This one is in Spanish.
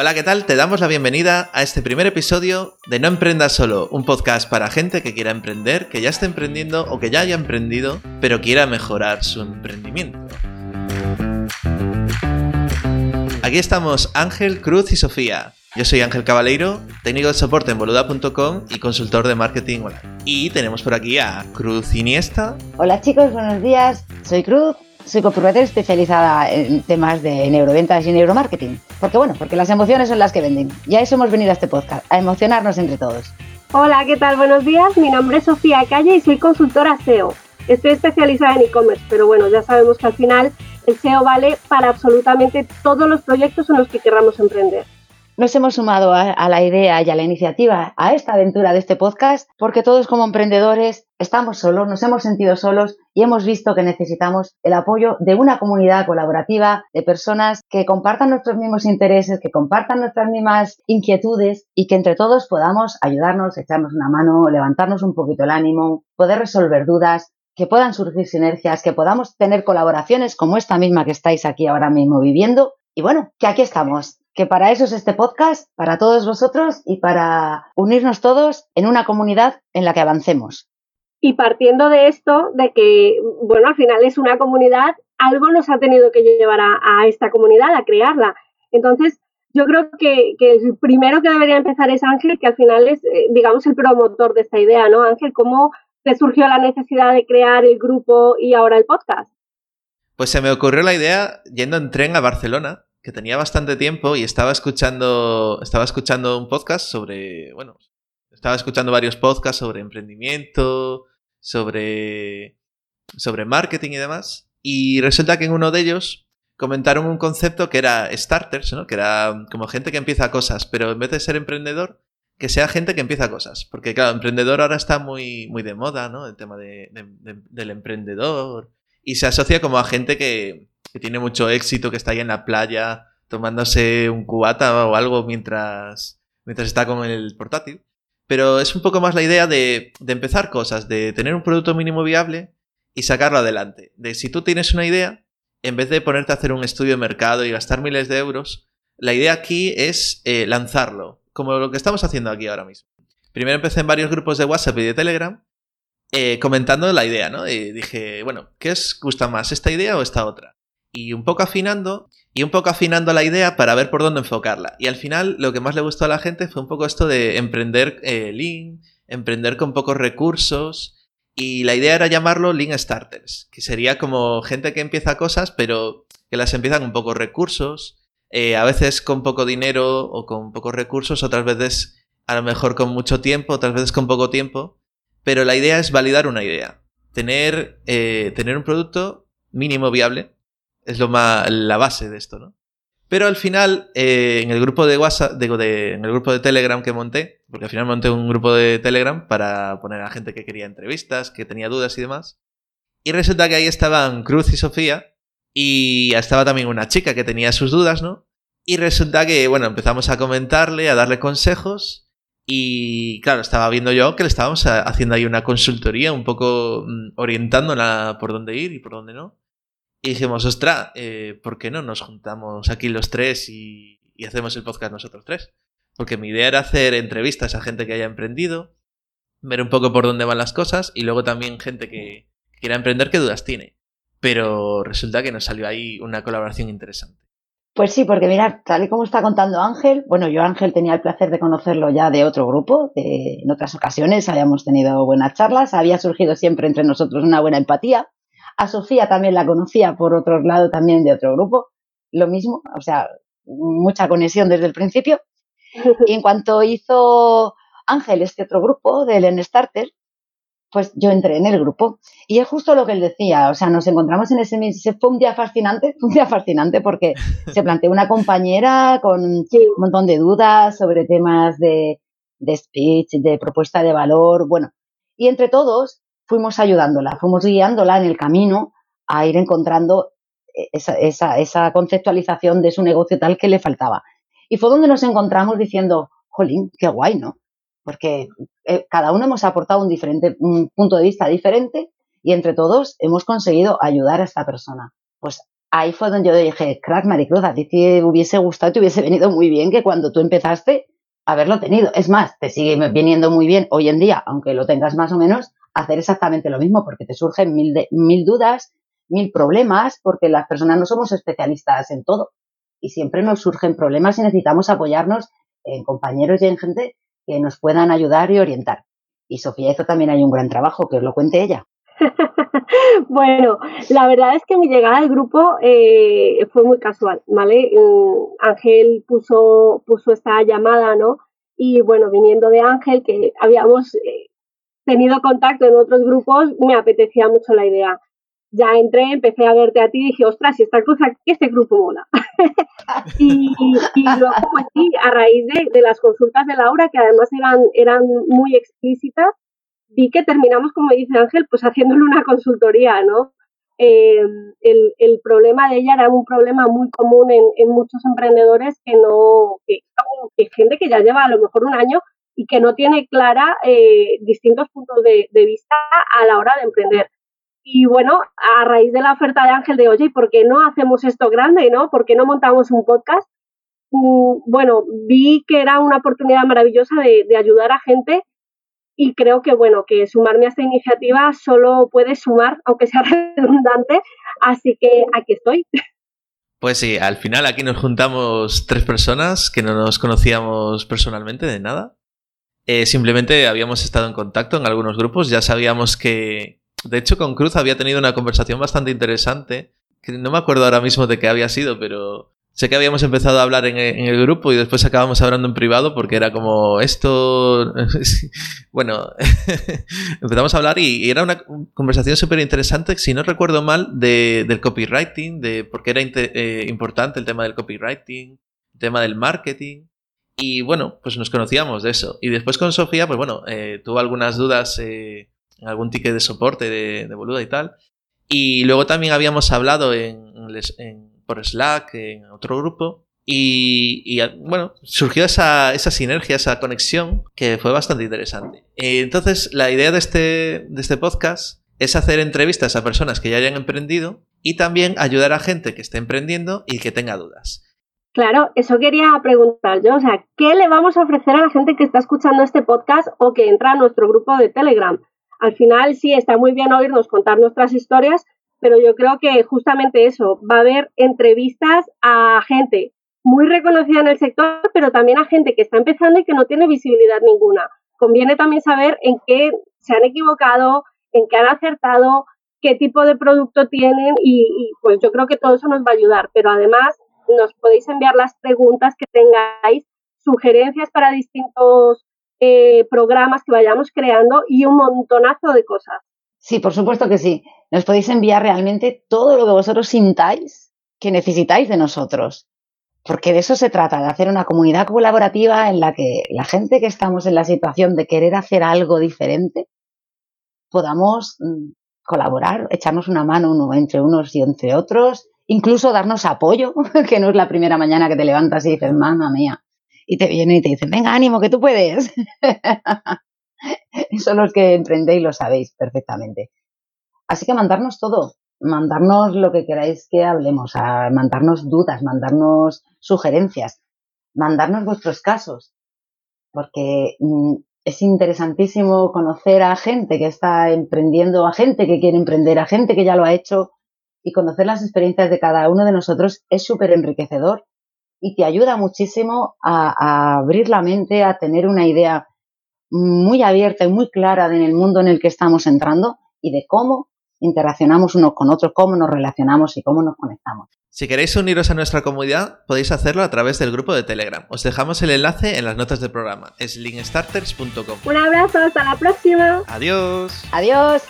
Hola, ¿qué tal? Te damos la bienvenida a este primer episodio de No Emprendas Solo, un podcast para gente que quiera emprender, que ya esté emprendiendo o que ya haya emprendido, pero quiera mejorar su emprendimiento. Aquí estamos Ángel, Cruz y Sofía. Yo soy Ángel Cabaleiro, técnico de soporte en boluda.com y consultor de marketing online. Y tenemos por aquí a Cruz Iniesta. Hola chicos, buenos días. Soy Cruz, soy copywriter especializada en temas de neuroventas y neuromarketing. Porque bueno, porque las emociones son las que venden. Y a eso hemos venido a este podcast, a emocionarnos entre todos. Hola, ¿qué tal? Buenos días. Mi nombre es Sofía Calle y soy consultora SEO. Estoy especializada en e-commerce, pero bueno, ya sabemos que al final el SEO vale para absolutamente todos los proyectos en los que queramos emprender. Nos hemos sumado a, la idea y a la iniciativa, a esta aventura de este podcast, porque todos como emprendedores estamos solos, nos hemos sentido solos y hemos visto que necesitamos el apoyo de una comunidad colaborativa, de personas que compartan nuestros mismos intereses, que compartan nuestras mismas inquietudes y que entre todos podamos ayudarnos, echarnos una mano, levantarnos un poquito el ánimo, poder resolver dudas, que puedan surgir sinergias, que podamos tener colaboraciones como esta misma que estáis aquí ahora mismo viviendo. Y bueno, que aquí estamos, que para eso es este podcast, para todos vosotros y para unirnos todos en una comunidad en la que avancemos. Y partiendo de esto, de que, bueno, al final es una comunidad, algo nos ha tenido que llevar a, esta comunidad, a crearla. Entonces, yo creo que, el primero que debería empezar es Ángel, que al final es, eh, digamos, el promotor de esta idea, ¿no? Ángel, ¿cómo te surgió la necesidad de crear el grupo y ahora el podcast? Pues se me ocurrió la idea yendo en tren a Barcelona que tenía bastante tiempo y estaba escuchando, estaba escuchando un podcast sobre, bueno, estaba escuchando varios podcasts sobre emprendimiento, sobre, sobre marketing y demás. Y resulta que en uno de ellos comentaron un concepto que era starters, ¿no? Que era como gente que empieza cosas, pero en vez de ser emprendedor, que sea gente que empieza cosas. Porque claro, emprendedor ahora está muy, muy de moda, ¿no? El tema del emprendedor. Y se asocia como a gente que, que tiene mucho éxito, que está ahí en la playa tomándose un cubata o algo mientras, mientras está con el portátil. Pero es un poco más la idea de, de empezar cosas, de tener un producto mínimo viable y sacarlo adelante. De si tú tienes una idea, en vez de ponerte a hacer un estudio de mercado y gastar miles de euros, la idea aquí es eh, lanzarlo, como lo que estamos haciendo aquí ahora mismo. Primero empecé en varios grupos de WhatsApp y de Telegram eh, comentando la idea, ¿no? Y dije, bueno, ¿qué os gusta más, esta idea o esta otra? Y un poco afinando y un poco afinando la idea para ver por dónde enfocarla. Y al final lo que más le gustó a la gente fue un poco esto de emprender eh, Lean, emprender con pocos recursos. Y la idea era llamarlo Lean Starters, que sería como gente que empieza cosas, pero que las empiezan con pocos recursos, eh, a veces con poco dinero o con pocos recursos, otras veces a lo mejor con mucho tiempo, otras veces con poco tiempo. Pero la idea es validar una idea, tener, eh, tener un producto mínimo viable es lo más, la base de esto, ¿no? Pero al final, eh, en el grupo de WhatsApp, digo, de, en el grupo de Telegram que monté, porque al final monté un grupo de Telegram para poner a gente que quería entrevistas, que tenía dudas y demás. Y resulta que ahí estaban Cruz y Sofía, y estaba también una chica que tenía sus dudas, ¿no? Y resulta que, bueno, empezamos a comentarle, a darle consejos, y claro, estaba viendo yo que le estábamos haciendo ahí una consultoría, un poco mm, orientándola por dónde ir y por dónde no. Y dijimos, ostra, eh, ¿por qué no nos juntamos aquí los tres y, hacemos el podcast nosotros tres? Porque mi idea era hacer entrevistas a gente que haya emprendido, ver un poco por dónde van las cosas y luego también gente que, quiera emprender qué dudas tiene. Pero resulta que nos salió ahí una colaboración interesante. Pues sí, porque mirad, tal y como está contando Ángel, bueno, yo Ángel tenía el placer de conocerlo ya de otro grupo, en otras ocasiones habíamos tenido buenas charlas, había surgido siempre entre nosotros una buena empatía. A Sofía también la conocía por otro lado también de otro grupo. Lo mismo, o sea, mucha conexión desde el principio. Y en cuanto hizo Ángel este otro grupo del N-Starter, pues yo entré en el grupo. Y es justo lo que él decía, o sea, nos encontramos en ese fue un día fascinante, un día fascinante porque se planteó una compañera con un montón de dudas sobre temas de, de speech, de propuesta de valor, bueno, y entre todos fuimos ayudándola, fuimos guiándola en el camino a ir encontrando esa, conceptualización de su negocio tal que le faltaba. Y fue donde nos encontramos diciendo, jolín, qué guay, ¿no? Porque eh, cada uno hemos aportado un, diferente, un punto de vista diferente y entre todos hemos conseguido ayudar a esta persona. Pues ahí fue donde yo dije, crack, Maricruz, a ti te hubiese gustado, te hubiese venido muy bien que cuando tú empezaste haberlo tenido. Es más, te sigue viniendo muy bien hoy en día, aunque lo tengas más o menos, hacer exactamente lo mismo, porque te surgen mil, mil dudas, mil problemas, porque las personas no somos especialistas en todo. Y siempre nos surgen problemas y necesitamos apoyarnos en compañeros y en gente que nos puedan ayudar y orientar. Y Sofía hizo también hay un gran trabajo, que os lo cuente ella. bueno, la verdad es que mi llegada al grupo eh, fue muy casual, ¿vale? Mm, Ángel puso, puso esta llamada, ¿no? Y bueno, viniendo de Ángel, que habíamos eh, tenido contacto en otros grupos, me apetecía mucho la idea. Ya entré, empecé a verte a ti y dije, ostras, si esta cosa, este grupo mola. y, luego, pues sí, a raíz de, de, las consultas de Laura, que además eran, eran muy explícitas, vi que terminamos, como dice Ángel, pues haciéndole una consultoría, ¿no? Eh, el, el, problema de ella era un problema muy común en, muchos emprendedores que no, que, que, gente que ya lleva a lo mejor un año y que no tiene clara eh, distintos puntos de, de, vista a la hora de emprender. Y bueno, a raíz de la oferta de Ángel de, oye, ¿y por qué no hacemos esto grande, no? ¿Por qué no montamos un podcast? Mm, bueno, vi que era una oportunidad maravillosa de, de ayudar a gente y creo que bueno, que sumarme a esta iniciativa solo puede sumar, aunque sea redundante, así que aquí estoy. Pues sí, al final aquí nos juntamos tres personas que no nos conocíamos personalmente de nada. Eh, simplemente habíamos estado en contacto en algunos grupos, ya sabíamos que, de hecho, con Cruz había tenido una conversación bastante interesante, que no me acuerdo ahora mismo de qué había sido, pero Sé que habíamos empezado a hablar en, el grupo y después acabamos hablando en privado porque era como esto. bueno, empezamos a hablar y, era una conversación súper interesante, si no recuerdo mal, de, del copywriting, de por qué era eh, importante el tema del copywriting, el tema del marketing. Y bueno, pues nos conocíamos de eso. Y después con Sofía, pues bueno, eh, tuvo algunas dudas eh, en algún ticket de soporte de, de, boluda y tal. Y luego también habíamos hablado en, en por Slack, en otro grupo. Y, bueno, surgió esa, esa, sinergia, esa conexión que fue bastante interesante. Entonces, la idea de este, de este podcast es hacer entrevistas a personas que ya hayan emprendido y también ayudar a gente que esté emprendiendo y que tenga dudas. Claro, eso quería preguntar yo. O sea, ¿qué le vamos a ofrecer a la gente que está escuchando este podcast o que entra a nuestro grupo de Telegram? Al final, sí, está muy bien oírnos contar nuestras historias, pero yo creo que justamente eso, va a haber entrevistas a gente muy reconocida en el sector, pero también a gente que está empezando y que no tiene visibilidad ninguna. Conviene también saber en qué se han equivocado, en qué han acertado, qué tipo de producto tienen y, pues yo creo que todo eso nos va a ayudar. Pero además nos podéis enviar las preguntas que tengáis, sugerencias para distintos eh, programas que vayamos creando y un montonazo de cosas. Sí, por supuesto que sí. Nos podéis enviar realmente todo lo que vosotros sintáis que necesitáis de nosotros. Porque de eso se trata, de hacer una comunidad colaborativa en la que la gente que estamos en la situación de querer hacer algo diferente podamos mm, colaborar, echarnos una mano uno entre unos y entre otros, incluso darnos apoyo, que no es la primera mañana que te levantas y dices, mamá mía, y te vienen y te dicen, venga, ánimo, que tú puedes. Son los que emprendéis lo sabéis perfectamente. Así que mandarnos todo, mandarnos lo que queráis que hablemos, a mandarnos dudas, mandarnos sugerencias, mandarnos vuestros casos, porque mm, es interesantísimo conocer a gente que está emprendiendo, a gente que quiere emprender, a gente que ya lo ha hecho y conocer las experiencias de cada uno de nosotros es súper enriquecedor y te ayuda muchísimo a, a abrir la mente, a tener una idea muy abierta y muy clara en el mundo en el que estamos entrando y de cómo interaccionamos unos con otros, cómo nos relacionamos y cómo nos conectamos. Si queréis uniros a nuestra comunidad, podéis hacerlo a través del grupo de Telegram. Os dejamos el enlace en las notas del programa. Es linkstarters.com. Un abrazo, hasta la próxima. Adiós. Adiós.